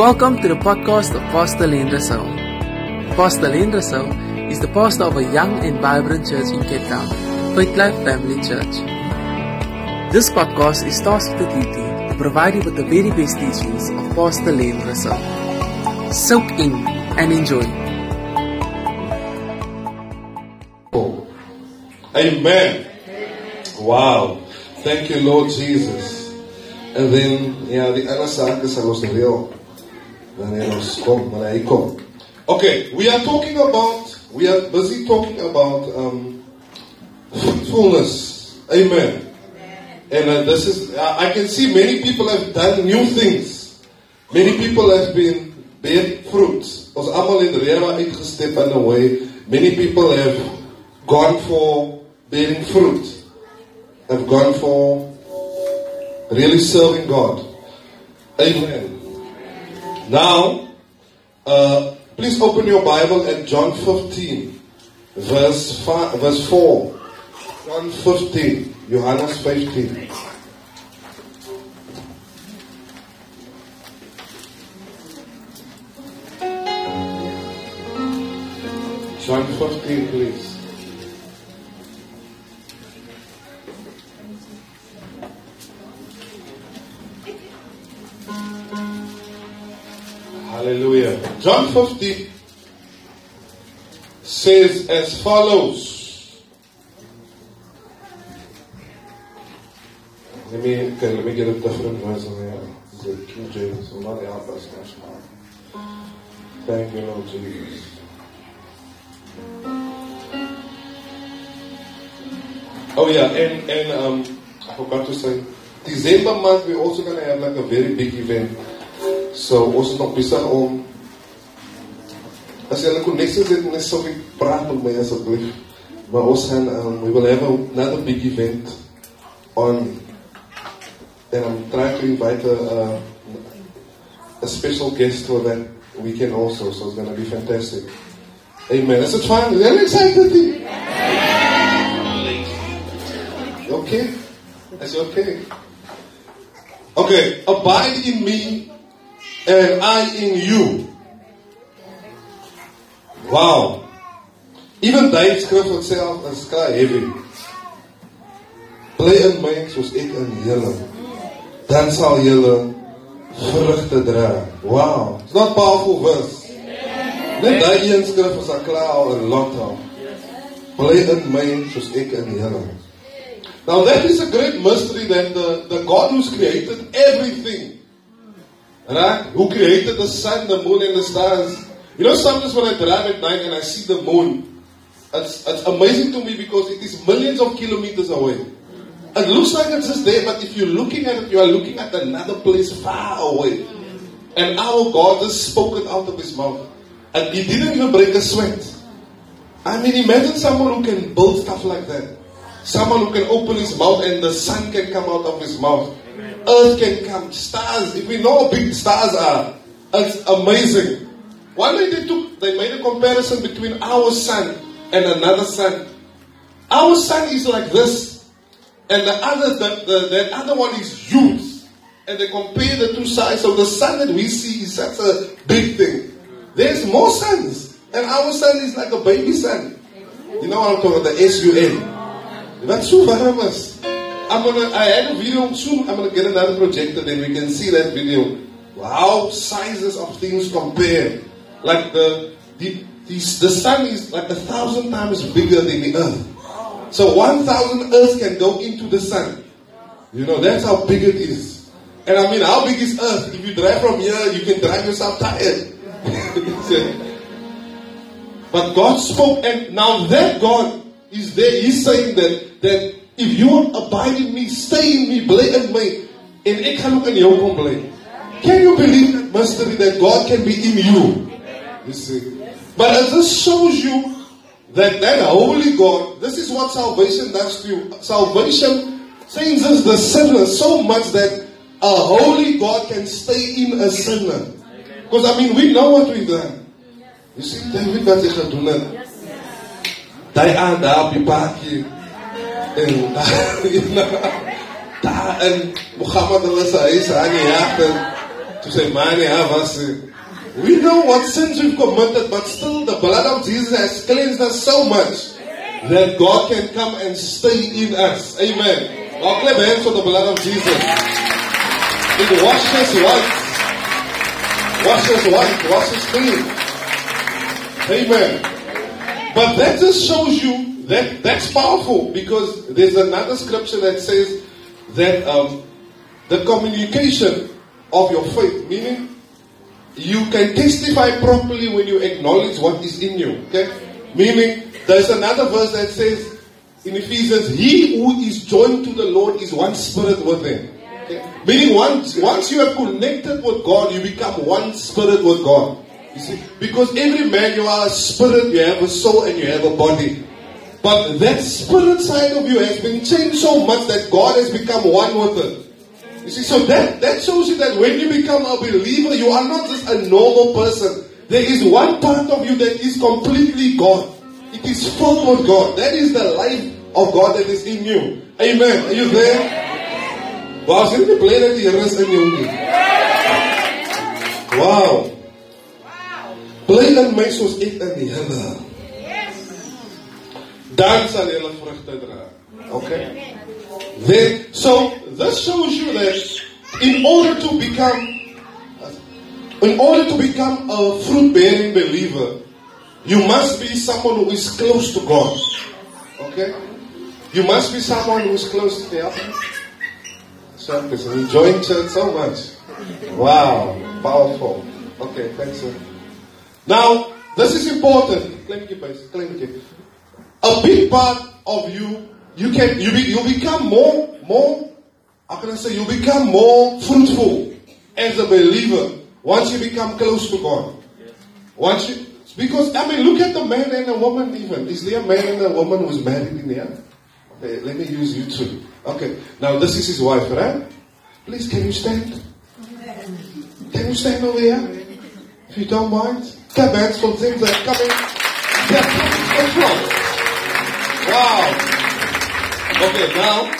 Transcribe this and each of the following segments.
Welcome to the podcast of Pastor Len Russell. Pastor Len Russell is the pastor of a young and vibrant church in Cape Town, Faith Life Family Church. This podcast is tasked with the duty to provide you with the very best teachings of Pastor Len Russell. Soak in and enjoy. Amen. Wow. Thank you, Lord Jesus. And then, ja, die ander saak is reël. Wanneer ons kom, wanneer hy kom. Okay, we are talking about, we are busy talking about um, fruitfulness. Amen. And uh, this is, I can see many people have done new things. Many people have been bear fruit. Ons almal het reël uitgestep in a way. Many people have gone for bearing fruit. Have gone for really serving God. Amen. Now, uh, please open your Bible at John 15, verse, five, verse 4. John 15, Johannes 15. John 15, please. John 15 says as follows. Let me, okay, let me get a different version. The King James will help us. Thank you, Lord Jesus. Oh yeah, and and um, I forgot to say, December month we're also gonna have like a very big event. So is nog besig om as jy 'n connections het net so ek praat met my asseblief. Maar ons gaan um, we will have another big event on and I'm trying to invite a, a, special guest for that weekend also, so it's gonna be fantastic. Amen. Is it fun? Are you excited? Okay? Is it okay? Okay, abide in me and I in you. Wow. Even Dave skryf homself is sky heavy. Bly in my soos ek in julle. Dan sal julle vrugte dra. Wow. It's not powerful verse. Net daai een skrif is al klaar al 'n lot al. Bly in my soos ek in julle. Now that is a great mystery that the, the God who's created everything Right? Who created the sun, the moon, and the stars? You know, sometimes when I drive at night and I see the moon, it's, it's amazing to me because it is millions of kilometers away. It looks like it's just there, but if you're looking at it, you are looking at another place far away. And our God just spoke it out of his mouth. And he didn't even break a sweat. I mean, imagine someone who can build stuff like that. Someone who can open his mouth and the sun can come out of his mouth. Earth can come. Stars. If we know how big stars are, it's amazing. One day they took, they made a comparison between our sun and another sun. Our sun is like this, and the other, the, the, the other one is huge. And they compare the two sides. So the sun that we see is such a big thing. There's more suns, and our sun is like a baby sun. You know what I'm talking about? The S-U-N. That's so famous. I'm gonna. I had a video soon. I'm gonna get another projector, then we can see that video. How sizes of things compare. Like the the the, the sun is like a thousand times bigger than the earth. So one thousand earths can go into the sun. You know that's how big it is. And I mean, how big is Earth? If you drive from here, you can drive yourself tired. but God spoke, and now that God is there, He's saying that that if you abide in me, stay in me, bly in en ek gaan ook in jou kom bly. Can you believe that mystery that God can be in you? You see. But just shows you that that holy God, this is what salvation does to you. Salvation changes the sinner so much that a holy God can stay in a sinner. Because I mean, we know what we've done. You see, David die paadjie en daar, daar in Mohammed hulle se huis aan die jag en To say, man, I was. We know what sins we've committed, but still the blood of Jesus has cleansed us so much that God can come and stay in us. Amen. I'll clap hands for the blood of Jesus. It washes white. Washes white. Washes clean. Amen. But that just shows you that that's powerful because there's another scripture that says that um, the communication of your faith, meaning you can testify properly when you acknowledge what is in you. Okay? Meaning, there's another verse that says in Ephesians, He who is joined to the Lord is one spirit with Him. Okay? Meaning, once, once you have connected with God, you become one spirit with God. You see? Because every man, you are a spirit, you have a soul, and you have a body. But that spirit side of you has been changed so much that God has become one with it. You see, so that, that shows you that when you become a believer, you are not just a normal person. There is one part of you that is completely God. It is full with God. That is the life of God that is in you. Amen. Are you there? Wow, sien jy bly dat die Here is in nie? Wow. In my soos ek in die Here. Dan sal jy hulle vrugte dra. Okay? So this shows you that in order to become, in order to become a fruit-bearing believer, you must be someone who is close to God. Okay? You must be someone who is close to the because enjoying church so much. Wow, powerful. Okay, thanks, sir. Now, this is important. A big part of you you can you be, you become more more how can I say you become more fruitful as a believer once you become close to God. Once you because I mean look at the man and the woman even. Is there a man and a woman who's married in here? Okay, let me use you too. Okay. Now this is his wife, right? Please can you stand? Can you stand over here? If you don't mind. Clap hands for things that are coming. They're coming Wow. Okay, now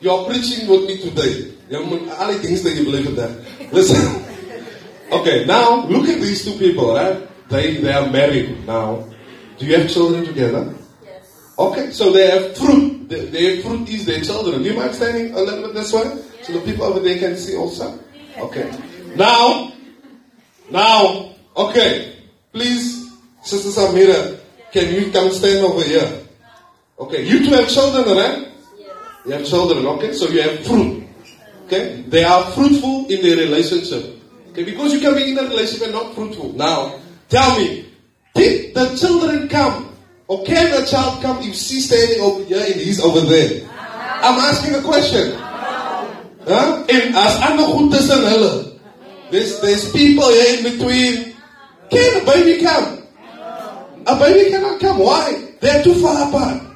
you're preaching with me today. The things that you believe in that. Listen. Okay, now look at these two people, right? They they are married now. Do you have children together? Yes. Okay, so they have fruit. Their, their fruit is their children. Do you mind standing a little bit this way? So the people over there can see also? Okay. Now, now, okay. Please, Sister Samira, can you come stand over here? Okay, you two have children, right? You have children, okay? So you have fruit. Okay? They are fruitful in their relationship. Okay? Because you can be in a relationship and not fruitful. Now, tell me, did the children come? Or can a child come if she's standing over here and he's over there? I'm asking a question. Huh? As. There's, there's people here in between. Can a baby come? A baby cannot come. Why? They're too far apart.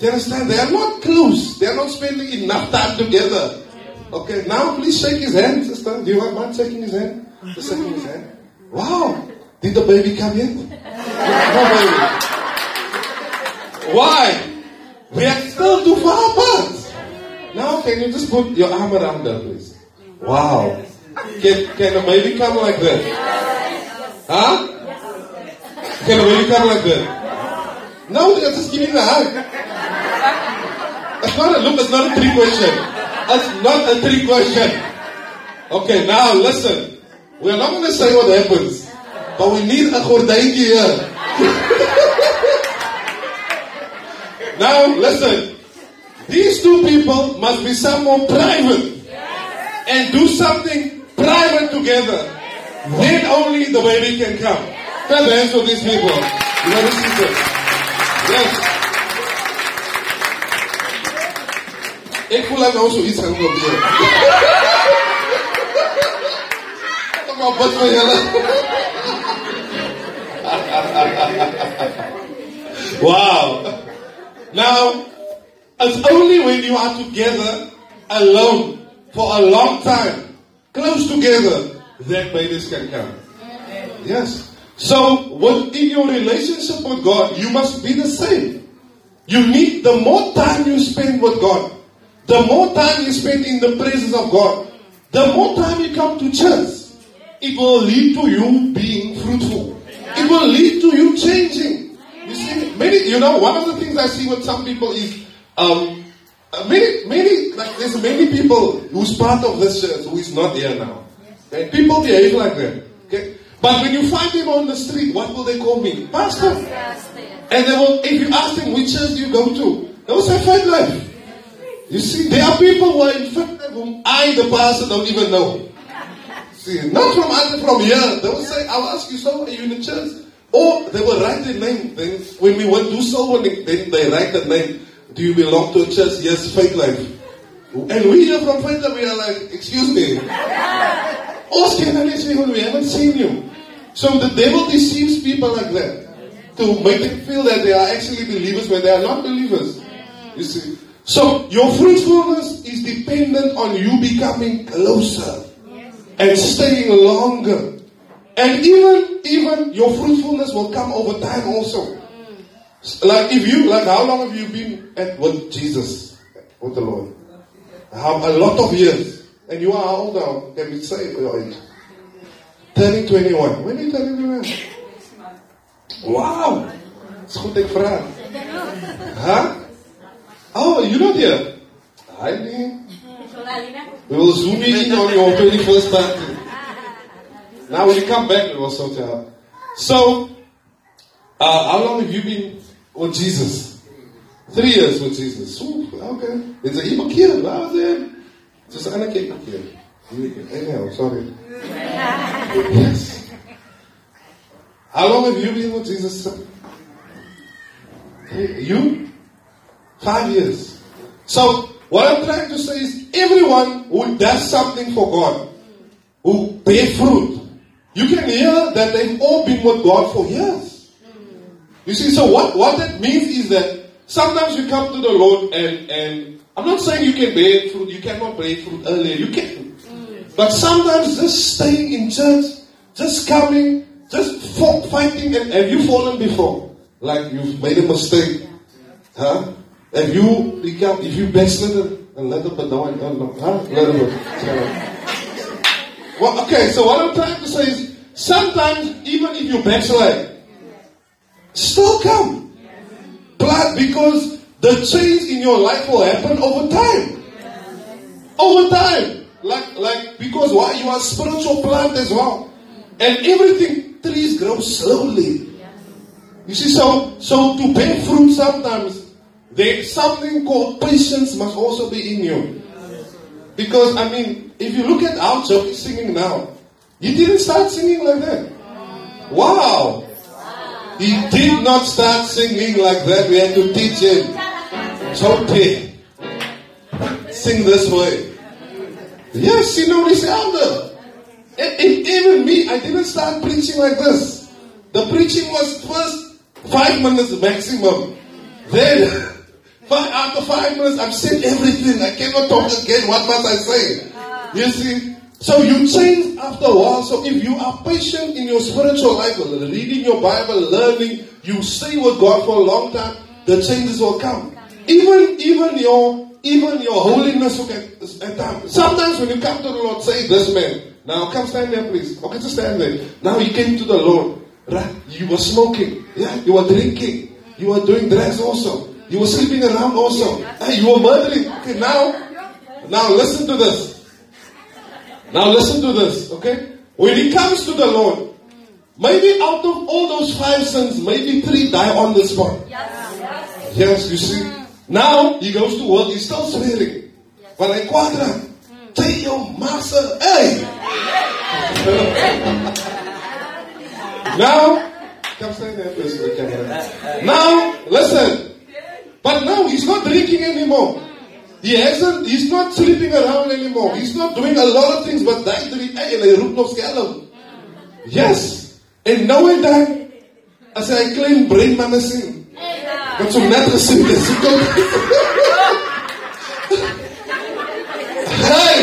You understand? They are not close. They are not spending enough time together. Okay, now please shake his hand, sister. Do you want mind shaking his hand? Just shaking his hand. Wow. Did the baby come yet? No baby. Why? We are still too far apart. Now can you just put your arm around her, please? Wow. Can, can a baby come like that? Huh? Can a baby come like that? No, just give me a hug. Not a look, it's not a trick question. It's not a trick question. Okay, now listen. We're not going to say what happens, but we need a gordijntje here. now listen. These two people must be somewhere private and do something private together. Then only the baby can come. Clap hands for these people. You know, this is it. Yes. Ek voel ek nou so iets gaan gebeur. Kom op, wat vir julle. wow. Now, it's only when you are together alone for a long time, close together, that babies can come. Yes. So, what in your relationship with God, you must be the same. You need the more time you spend with God, the more time you spend in the presence of God, the more time you come to church, it will lead to you being fruitful. It will lead to you changing. You see, many, you know, one of the things I see with some people is, um, uh, many, many, like there's many people who's part of this church who is not here now. Okay? People behave like that. Okay? But when you find them on the street, what will they call me? Pastor. And they will, if you ask them which church do you go to, they will say Faith Life. You see, there are people who are infected whom I, the pastor, don't even know. See, not from from here. They will say, I'll ask you, so are you in the church? Or they will write the name. Then when we went to soul winning, then they write the name. Do you belong to a church? Yes, Faith Life. And we here from Faith Life, we are like, excuse me. Ken hulle sê we haven't seen you. So the devil deceives people like that to make them feel that they are actually believers when they are not believers. You see. So your fruitfulness is dependent on you becoming closer and staying longer. And even even your fruitfulness will come over time also. Like if you like how long have you been at with Jesus? With the Lord? How a lot of years. And you are how old now? Can we say your age? Turning 21. When are you turning 21? Wow! Goed ek vra. Huh? Oh, you're not here. Hi, Lee. We will zoom in on your 21st birthday. Now, when you come back, we will sort out. So, uh, how long have you been with Jesus? Three years with Jesus. Ooh, okay. Is it even kid? How was it? Just an kid. Anyhow, sorry. Yes. How long have you been with Jesus? You? Five years. So, what I'm trying to say is everyone who does something for God, who bear fruit, you can hear that they've all been with God for years. You see, so what, what that means is that sometimes you come to the Lord and, and I'm not saying you can bear fruit, you cannot bear fruit earlier, you can. But sometimes just staying in church, just coming, just fighting, and have you fallen before? Like you've made a mistake. Huh? Have you become, if you backslidden a little bit, no, no, huh? A little bit. Well, okay, so what I'm trying to say is sometimes, even if you backslide, still come. But because the change in your life will happen over time. Over time. Like, like, because why? You are spiritual plant as well. And everything, trees grow slowly. You see, so, so to bear fruit sometimes, there's something called patience must also be in you. Because, I mean, if you look at how Joe is singing now, he didn't start singing like that. Wow. He did not start singing like that. We had to teach him. Chote. Sing this way. Yes, you know, he's elder. And even me, I didn't start preaching like this. The preaching was first five minutes maximum. Then, five, after five minutes, I've said everything. I cannot talk again. What must I say? Ah. You see? So you change after a while. So if you are patient in your spiritual life, reading your Bible, learning, you stay with God for a long time, the changes will come. Even even your even your holiness will get at times. Sometimes when you come to the Lord, say this man. Now come stand there, please. Okay, just stand there. Now he came to the Lord. Right? You were smoking. Yeah, you were drinking. You were doing drugs also. You were sleeping around also. Hey, you were murdering. Okay, now, now listen to this. Now listen to this, okay? When he comes to the Lord, maybe out of all those five sins, maybe three die on the spot. Yes, yes you see. Now he goes to work, he's still swearing. But like quadra, tell your master, hey! now, come stand there, please, the camera. Now, listen. But now he's not drinking anymore. He hasn't, he's not sleeping around anymore. He's not doing a lot of things, but daai drie hey, en hy roep nog. Yes. En nou en dan as hy 'n klein breinman sien. Wat so net gesien het, kom. Hey!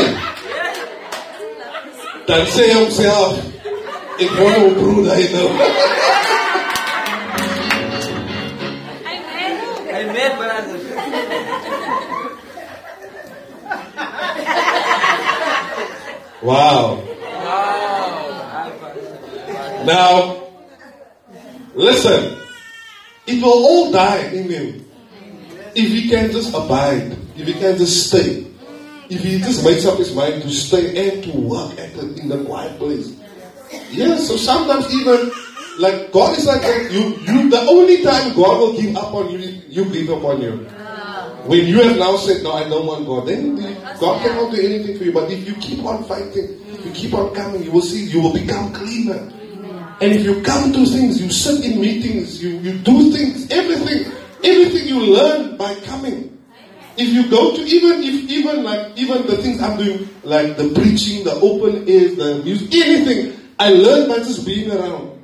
Dan sê hy homself, ek wou nou broer hy nou. Wow. Now, listen, it will all die in him if he can just abide, if he can just stay, if he just makes up his mind to stay and to work at the, in the quiet place. Yes, so sometimes even like God is like you. You the only time God will give up on you, you give up on you. When you have now said, No, I don't want God, then God cannot do anything for you. But if you keep on fighting, you keep on coming, you will see you will become cleaner. And if you come to things, you sit in meetings, you, you do things, everything, everything you learn by coming. If you go to even if even like even the things I'm doing, like the preaching, the open air, the music, anything, I learned by just being around.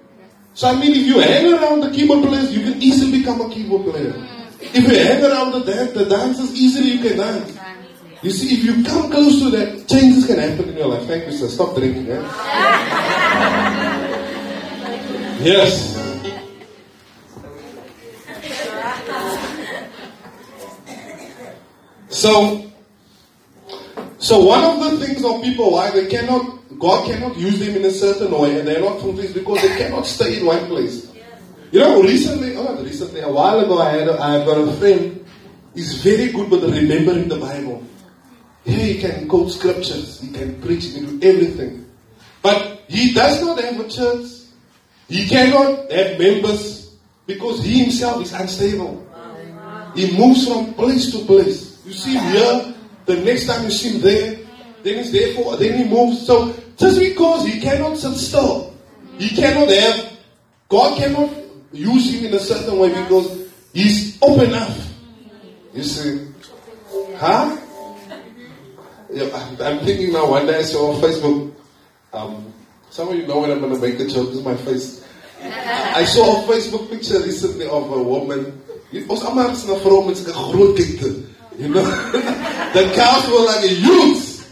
So I mean, if you hang around the keyboard players, you can easily become a keyboard player. If you hang around the dance, the dancers, easily you can dance. You see, if you come close to that, changes can happen in your life. Thank you, sir. Stop drinking. Eh? yes. So, so one of the things of people why they cannot God cannot use them in a certain way and they're not fulfilled because they cannot stay in one place. You know, recently, oh, not recently, a while ago, I had, a, I got a friend. He's very good with remembering the Bible. Yeah, he can quote scriptures, he can preach, he can do everything. But he does not have a church. He cannot have members because he himself is unstable. He moves from place to place. You see him here, the next time you see him there, then he's there for, then he moves. So just because he cannot sit still, he cannot have, God cannot use him in a certain way because he's open enough. You see? Huh? Yeah, I'm thinking now, one day I saw on Facebook, um, some of you know when I'm going to make the joke, this is my face. I saw a Facebook picture recently of a woman. Ons almal is vrou met 'n groot kikte. You know? the cows were like a huge.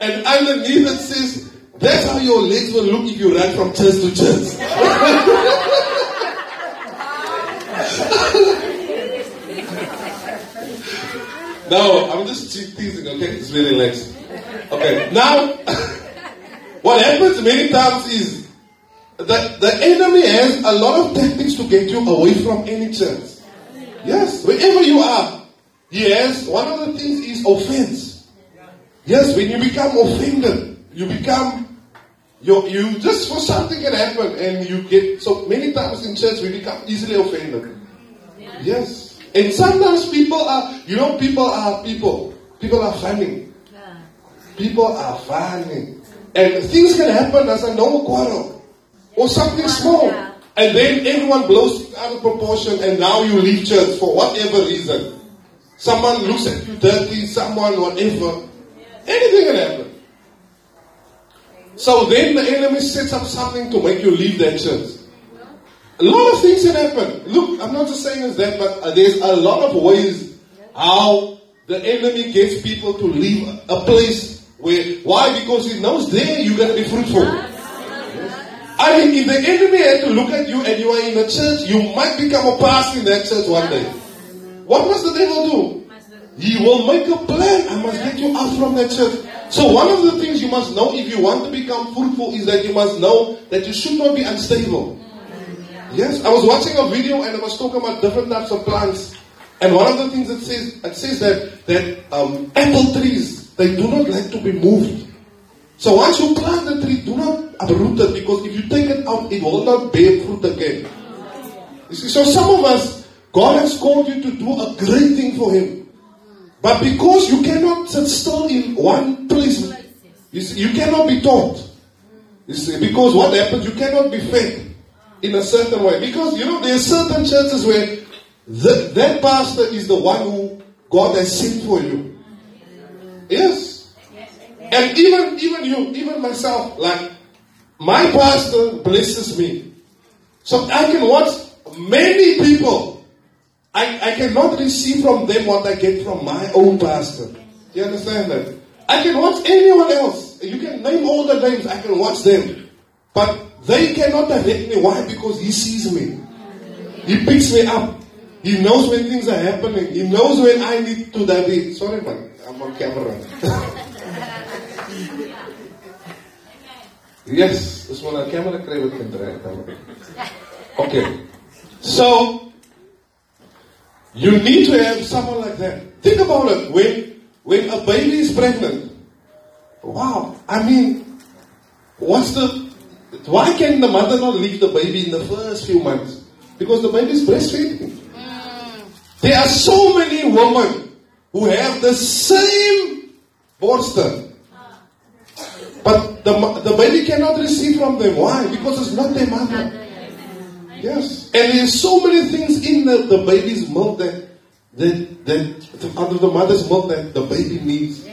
And underneath it says, that's how your legs will look if you run from church to church. no, I'm just teasing, okay? It's really late. Okay, now, what happens many times is that the enemy has a lot of tactics to get you away from any church. Yes, wherever you are, Yes, one of the things is offense. Yes, when you become offended, you become, you just for something can happen and you get, so many times in church we become easily offended. Yes. And sometimes people are, you know, people are people. People are funny. People are funny. And things can happen as a normal quarrel. Or something small. And then everyone blows it out of proportion and now you leave church for whatever reason. Someone looks at you dirty, someone, whatever. Anything can happen. So then the enemy sets up something to make you leave that church. A lot of things can happen. Look, I'm not just saying it's that, but there's a lot of ways how the enemy gets people to leave a place where, why? Because he knows there you're going to be fruitful. I mean, if the enemy had to look at you and you are in a church, you might become a pastor in that church one day. What must the devil do? He will make a plan. I must get you out from that church. So one of the things you must know if you want to become fruitful is that you must know that you should not be unstable. Yes, I was watching a video and I was talking about different types of plants. And one of the things it says, it says that, that um, apple trees, they do not like to be moved. So once you plant the tree, do not uproot it because if you take it out, it will not bear fruit again. You see, so some of us, God has called you to do a great thing for Him. But because you cannot sit still in one place, you, see, you cannot be taught. You see, because what happens, you cannot be fed in a certain way. Because, you know, there are certain churches where the, that pastor is the one who God has sent for you. Yes. And even, even you, even myself, like, my pastor blesses me. So I can watch many people I, I cannot receive from them what I get from my own pastor. Do you understand that? I can watch anyone else. You can name all the names, I can watch them. But they cannot direct me. Why? Because he sees me. He picks me up. He knows when things are happening. He knows when I need to be. Sorry, man. I'm on camera. Yes, dis maar 'n camera kan draai dan. Okay. So you need to have someone like that. Think about it when when a baby is pregnant. Wow, I mean, what's the why can the mother not leave the baby in the first few months? Because the baby is breastfeeding. Hmm. There are so many women who have the same borster. But the, the baby cannot receive from them. Why? Because it's not their mother. Yes. And there's so many things in the, the baby's milk that, that, that out of the mother's milk that the baby needs.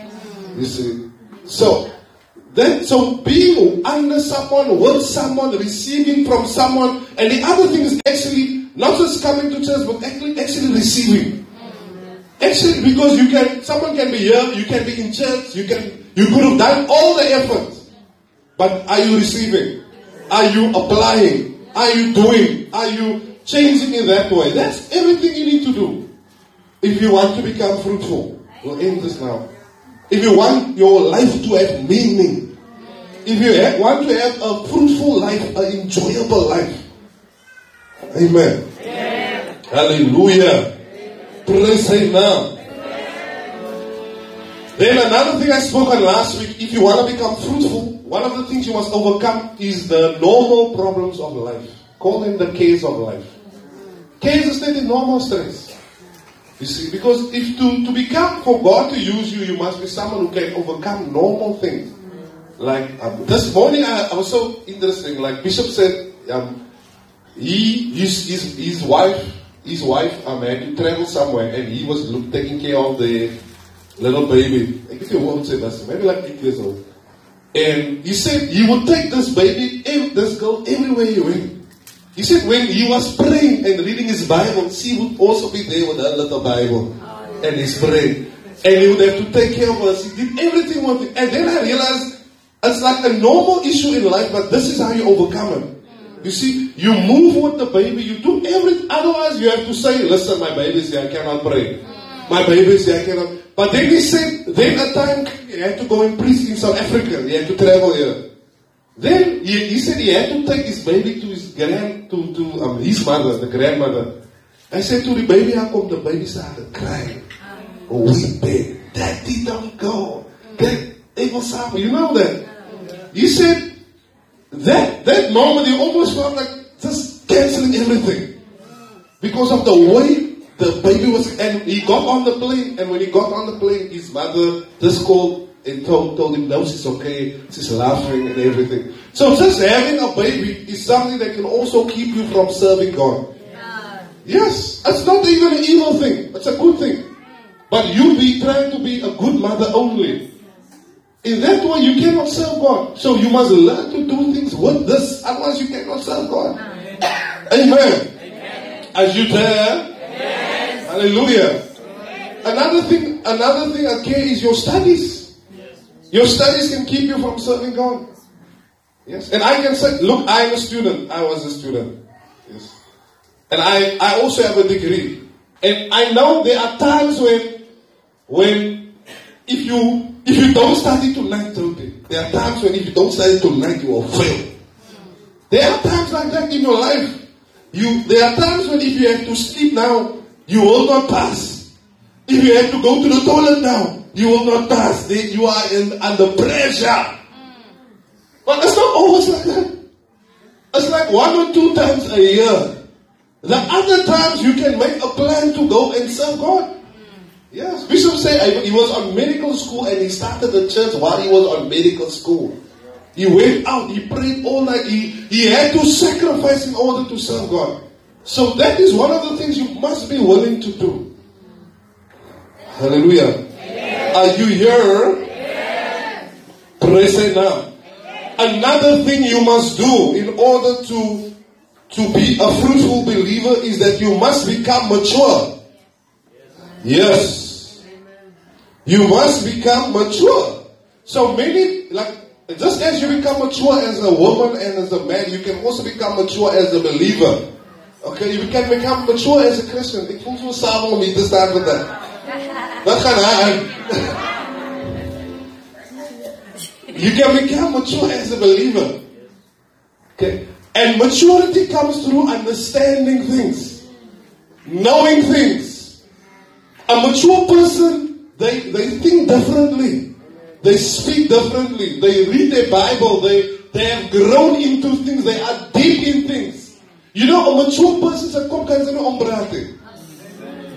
You see. So then so being under someone, with someone, receiving from someone, and the other thing is actually not just coming to church, but actually actually receiving. Actually, because you can someone can be here, you can be in church, you can you could have done all the effort. But are you receiving? Are you applying? Are you doing? Are you changing in that way? That's everything you need to do. If you want to become fruitful. We'll end this now. If you want your life to have meaning. If you have, want to have a fruitful life, an enjoyable life. Amen. Amen. Hallelujah. Praise Him now. Then another thing I spoke on last week, if you want to become fruitful, one of the things you must overcome is the normal problems of life. Call them the case of life. Case is the normal stress. You see, because if to, to become, for God to use you, you must be someone who can overcome normal things. Like um, this morning, I, I, was so interesting. Like Bishop said, um, he, his, his, his wife, his wife, um, had to travel somewhere, and he was look, taking care of the little baby. I guess you won't say maybe like eight years old. And he said he would take this baby, this girl, everywhere he went. He said when he was praying and reading his Bible, she would also be there with her little Bible oh, and he's praying. And he would have to take care of her. He did everything with it. And then I realized it's like a normal issue in life, but this is how you overcome it. Mm. You see, you move with the baby, you do everything. Otherwise, you have to say, listen, my baby is here, I cannot pray. Mm. My baby is here, I cannot. But then he said, then a time he had to go and preach in South Africa. He had to travel here. Then he, he said he had to take his baby to his grand, to, to um, his mother, the grandmother. I said to the baby, how come the baby started crying? Oh, weeping. Daddy, don't go. That evil Saba, you know that? He said, that, that moment he almost felt like just canceling everything. Because of the way the baby was, and he got on the plane, and when he got on the plane, his mother just called and told, told him, no, she's okay, she's laughing and everything. So just having a baby is something that can also keep you from serving God. Yeah. Yes, it's not even an evil thing, it's a good thing. But you be trying to be a good mother only. In that way, you cannot serve God. So you must learn to do things with this, otherwise you cannot serve God. Amen. Amen. As you there, Hallelujah. Another thing, another thing okay is your studies. Your studies can keep you from serving God. Yes. And I can say, look, I'm a student. I was a student. Yes. And I, I also have a degree. And I know there are times when when if you if you don't study tonight, okay, there are times when if you don't study tonight, you will fail. There are times like that in your life. You there are times when if you have to sleep now, you will not pass. If you have to go to the toilet now, you will not pass. You are in, under pressure. But it's not always like that. It's like one or two times a year. The other times you can make a plan to go and serve God. Yes. Bishop said he was on medical school and he started the church while he was on medical school. He went out, he prayed all night, he, he had to sacrifice in order to serve God. So that is one of the things you must be willing to do. Hallelujah. Are you here? Praise it now. Another thing you must do in order to, to be a fruitful believer is that you must become mature. Yes. You must become mature. So many, like, just as you become mature as a woman and as a man, you can also become mature as a believer. Okay, you can become mature as a Christian. Ik voel zo samen om hier te staan met dat. You can become mature as a believer. Okay? And maturity comes through understanding things, knowing things. A mature person, they, they think differently. They speak differently. They read their Bible. They, they have grown into things. They are deep in things. You know, a mature person is a ombrate.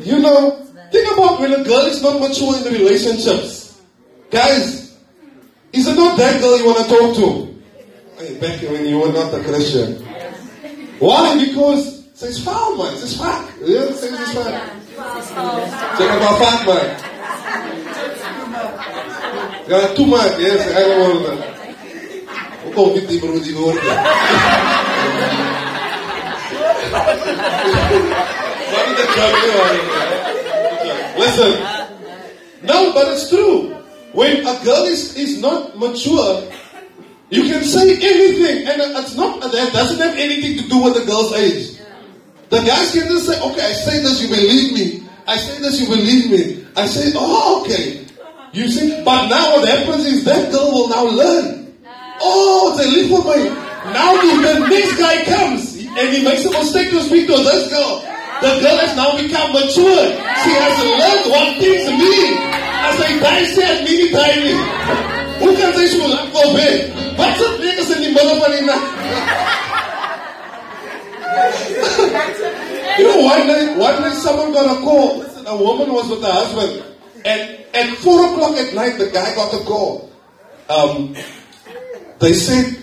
You know, think about when a girl is not mature in the relationships. Guys, is it not that girl you want to talk to? Hey, back when you were not a Christian. Why? Because it's foul, man. It's fuck. Yeah, it's fuck. Oh, Check out fuck, man. Ja, too much, yes, helemaal. Hoe komt dit die broer die woorden? Listen. No, but it's true. When a girl is, is not mature, you can say anything, and it's not that doesn't have anything to do with the girl's age. The guys can just say, okay, I say this, you believe me. I say this, you believe me. I say, oh, okay. You see, but now what happens is that girl will now learn. Oh, they live for me. Now the next guy comes and he makes a mistake to speak to this girl, the girl has now become mature. She has learned what things mean. As hy baie sê het nie die Hoe kan sy so lank wil wees? Wat se plek is in die middel van die nag? you know, one one someone got a call. A woman was with her husband. And at 4 o'clock at night, the guy got a call. Um, they said,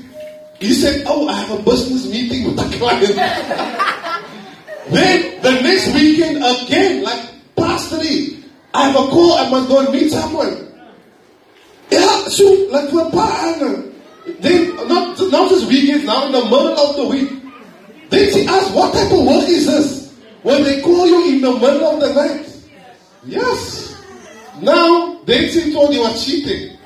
he said, oh, I have a business meeting with the client. then the next weekend again, like past three, I have a call, I must go and meet someone. Yeah, so like we're partner. Then not not just weekends, now in the middle of the week. Then she asked, What type of work is this? When they call you in the middle of the night. Yes. Now then she told you was cheating.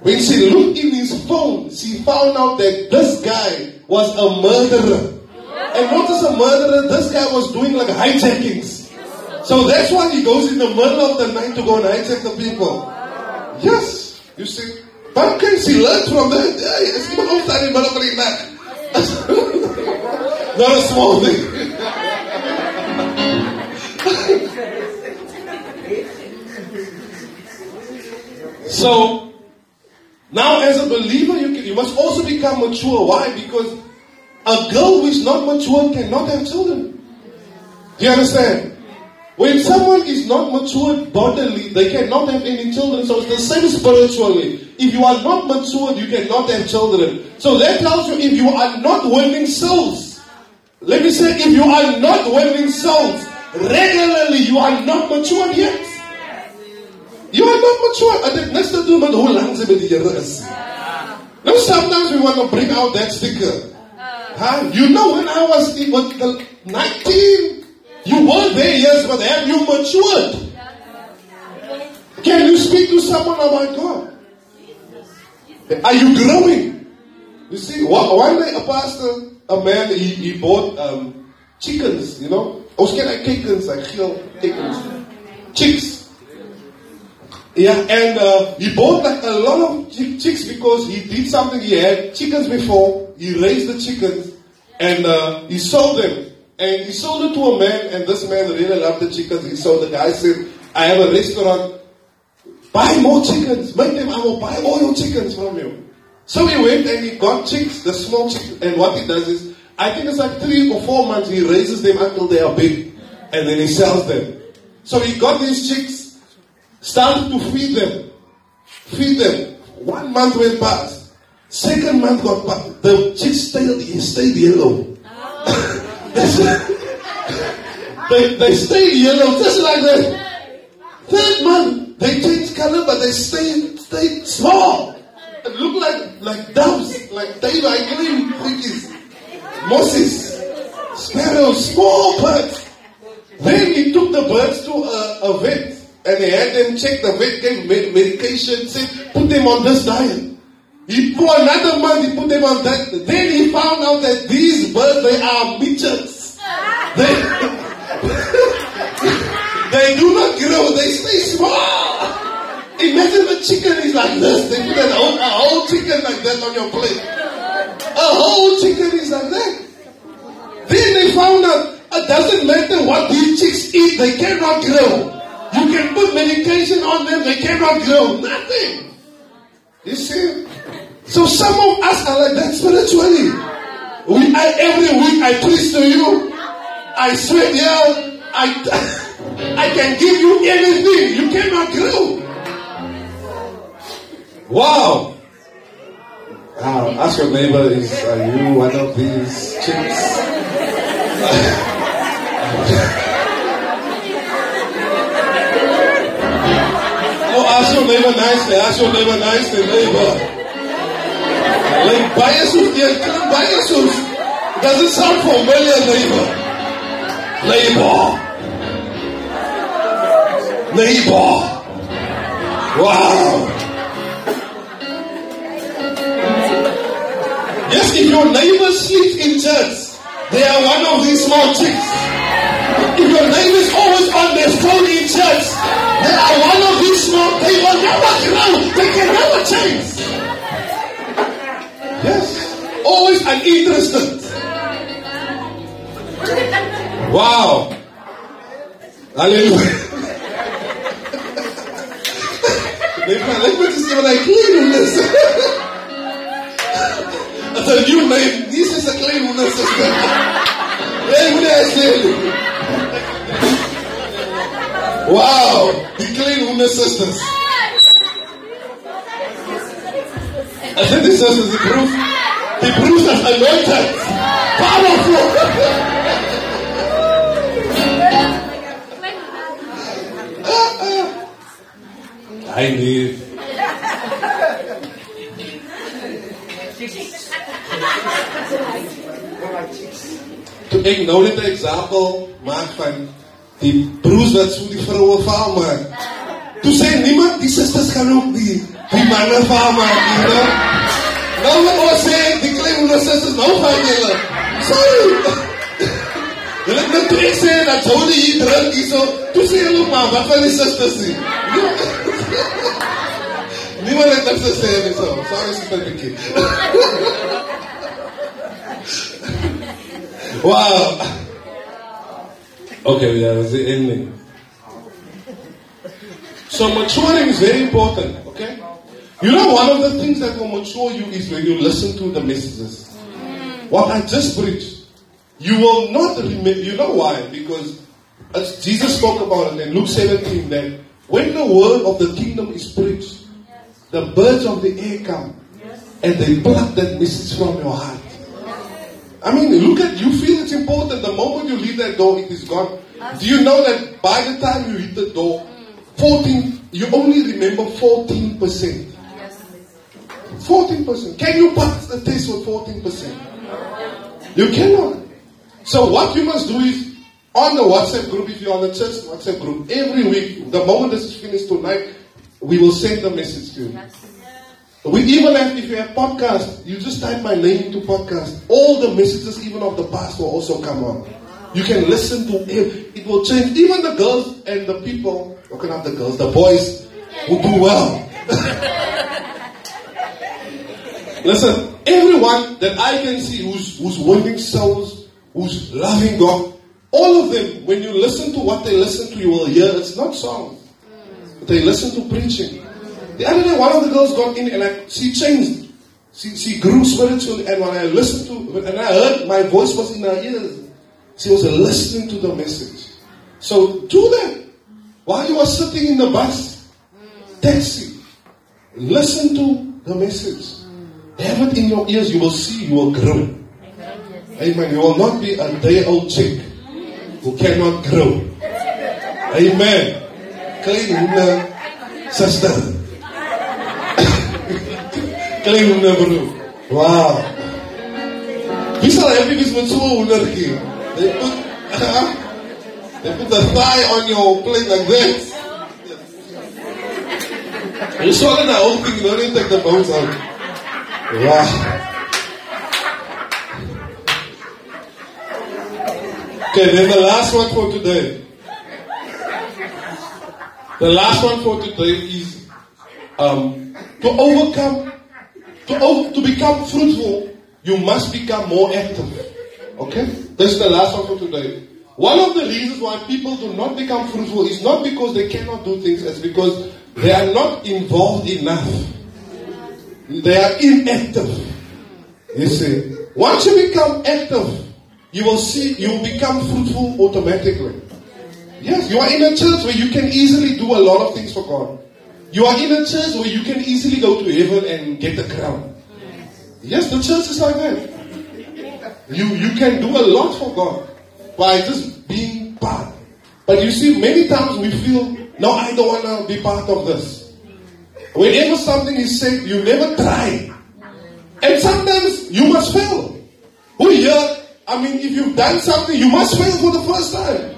When she looked in his phone, she found out that this guy was a murderer. And not just a murderer, this guy was doing like hijackings. So that's why he goes in the middle of the night to go and hijack the people. Yes, you see. But okay, she learned from that. Yeah, it's even outside in the night. Not a small thing. so now, as a believer, you, can, you must also become mature. Why? Because a girl who is not mature cannot have children. Do you understand? When someone is not matured bodily, they cannot have any children. So it's the same spiritually. If you are not matured, you cannot have children. So that tells you if you are not winning souls, let me say, if you are not winning souls regularly, you are not matured yet. You are not mature. I niks te doen met hoe lang ze met die Now sometimes we want to bring out that sticker. Huh? You know when I was the 19, you were there, yes, but have you matured? Can you speak to someone about God? Are you growing? You see, one day a pastor, a man, he, he bought um, chickens, you know. Ken hy chickens, like geel chickens. Chicks. Yeah, and uh, he bought like a lot of chicks because he did something. He had chickens before. He raised the chickens and uh, he sold them. And he sold it to a man, and this man really loved the chickens. He sold the guy said, "I have a restaurant. Buy more chickens. Make them. I will buy all your chickens from you." So he went and he got chicks, the small chicks. And what he does is, I think it's like three or four months. He raises them until they are big, and then he sells them. So he got these chicks Started to feed them. Feed them. One month went past. Second month got past. The chicks stayed, stayed yellow. Oh. they, they stayed yellow just like that. Third month, they change color, but they stay stayed small. It looked like, like doves, like David Green crickets, mosses, sparrows, small birds. Then he took the birds to a, a vet and he had them check the vet gave medication, said, put them on this diet. He for another month, he put them on that. Then he found out that these birds, they are midgets. They, they do not grow, they stay small. Imagine the chicken is like this. They put an whole, a whole chicken like that on your plate. A whole chicken is like that. Then they found out it doesn't matter what these chicks eat, they cannot grow. You can put medication on them, they cannot grow. Nothing. You see? So some of us are like that spiritually. We, I, every week I preach to you. I swear, yeah, I, I can give you anything. You cannot grow. Wow. Wow. Ask your neighbor, is are you one of these chicks? oh, ask your neighbor nicely. Ask your neighbor nicely, neighbor. Like biases, yeah, killing biases. Doesn't sound familiar, neighbor. Neighbor. Neighbor. Wow. Yes, if your neighbor sleeps in church, they are one of these small chicks. If your neighbor is always on their phone in church, they are one of these small, will never grow. They can never change. Yes. an uninterested. Wow. Hallelujah. Let me just what I clean this. That's a new name. This is a clean on this. Hey, what I say? Wow. The clean on sisters. I said this is the proof. The proof that's anointed. Powerful. I need. Toe ek nou net 'n eksempel maak van die broers wat so die vroue vaal maak. Toe sê niemand die susters kan ook die die manne vaal maak nie. Nou wat ons sê, die nou van julle. Sorry. Julle het net sê dat hier hulle nie so. Sorry wow. Okay, yeah, that's the ending. So maturing is very important, okay? You know, one of the things that will mature you is when you listen to the messages. What I just preached, you will not remember. You know why? Because as Jesus spoke about it in Luke 17 that when the word of the kingdom is preached, the birds of the air come and they pluck that message from your heart. I mean, look at you feel it's important. The moment you leave that door, it is gone. Do you know that by the time you hit the door, 14, you only remember 14%. 14%. Can you pass the test with 14%? You cannot. So what you must do is on the WhatsApp group, if you're on the church WhatsApp group, every week, the moment this is finished tonight, we will send the message to you. We even have, if you have podcast, you just type my name into podcast. All the messages, even of the past, will also come on. You can listen to it. It will change. Even the girls and the people, okay, not the girls, the boys will do well. listen, everyone that I can see who's, who's winning souls, who's loving God, all of them, when you listen to what they listen to, you will hear it's not songs. But they listen to preaching. The other day, one of the girls got in and like, she changed. She, she grew spiritually. And when I listened to, and I heard my voice was in her ears, she was listening to the message. So do that. While you are sitting in the bus, taxi, listen to the message. Have it in your ears. You will see, you will grow. Amen. You will not be a day old chick who cannot grow. Amen. Klein hoender, uh, sister. Klein hoender uh, broer. Wow. Wie sal happy wees met so 'n hoendertjie? They put they put the thigh on your plate like this. You swallow the whole thing, you don't even take the bones out. Wow. Okay, then the last one for today. The last one for today is um, to overcome, to, over, to become fruitful, you must become more active. Okay? This is the last one for today. One of the reasons why people do not become fruitful is not because they cannot do things, it's because they are not involved enough. They are inactive. You see, once you become active, you will see you will become fruitful automatically. Yes, you are in a church where you can easily do a lot of things for God. You are in a church where you can easily go to heaven and get a crown. Yes, the church is like that. You you can do a lot for God by just being part. But you see, many times we feel, no, I don't want to be part of this. Whenever something is said, you never try. And sometimes you must fail. Who here, I mean, if you've done something, you must fail for the first time.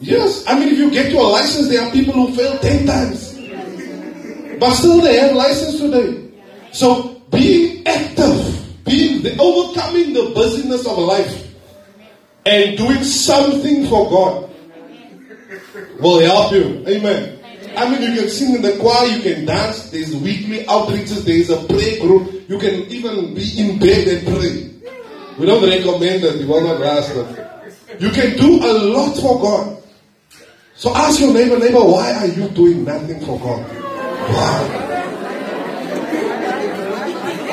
Yes, I mean, if you get your license, there are people who fail 10 times. But still, they have license today. So, being active, being the, overcoming the busyness of life, and doing something for God will help you. Amen. I mean, you can sing in the choir, you can dance, there's weekly outreaches, there's a prayer group, you can even be in bed and pray. We don't recommend that, you will not that. You can do a lot for God. So ask your neighbor, neighbor, why are you doing nothing for God? Why?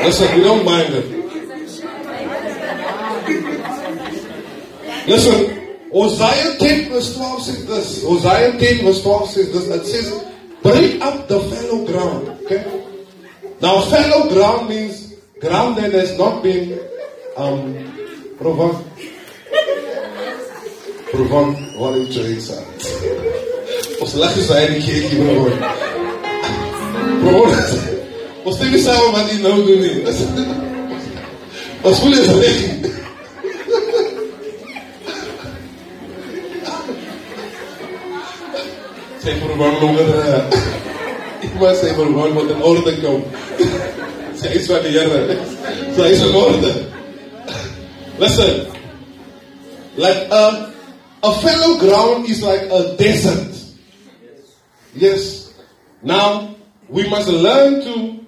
Listen, we don't mind it. Listen, Hosea 10 verse 12 says this. Hosea 10 verse 12 says this. It says, break up the fallow ground. Okay? Now, fallow ground means ground that has not been um, proven. Proven, wat is het iets aan? Ons lag is hy die keertjie proven. Proven. Ons steek nie samen wat jy nou doen nie. Ons voel is recht. Sy verwang langer. Ek was sy verwang wat in orde kom. Sy is van die Here. Sy is in orde. Listen. Like a, a fallow ground is like a desert. Yes. Now, we must learn to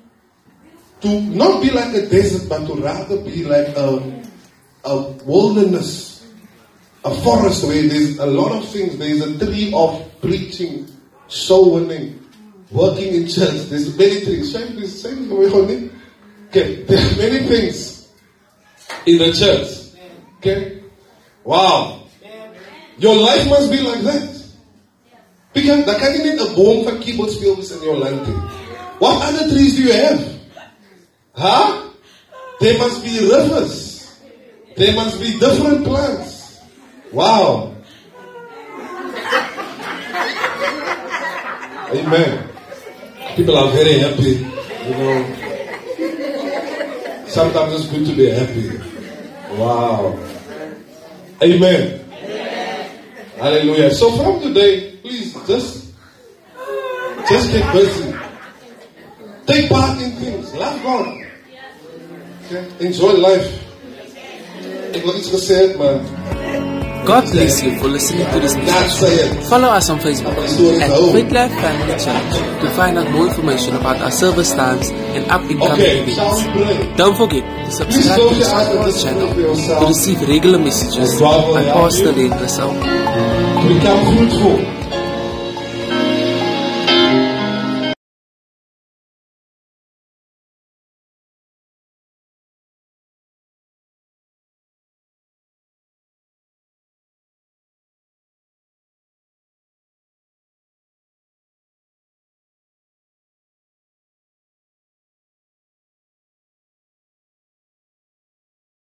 to not be like a desert, but to rather be like a, a wilderness, a forest where there's a lot of things. There's a tree of preaching, soul winning, working in church. There's many things. Okay, there are many things in the church. Okay, wow. Your life must be like that. Because kan jy net 'n boom van keyboardspeelers in jou land. What other trees do you have? Huh? There must be rivers. There must be different plants. Wow. Amen. People are very happy, you know. Sometimes it's good to be happy. Wow. Amen. Hallelujah. So from today, please just just get busy. Take part in things. Love God. Okay? Enjoy life. Ek wil iets gesê het, maar God bless you for listening to this message. Follow us on Facebook at Quick Life Family Church to find out more information about our service times and up-and-coming Okay, events. Don't forget to subscribe to this podcast channel to receive regular messages by Pastor Len Russell. To become fruitful.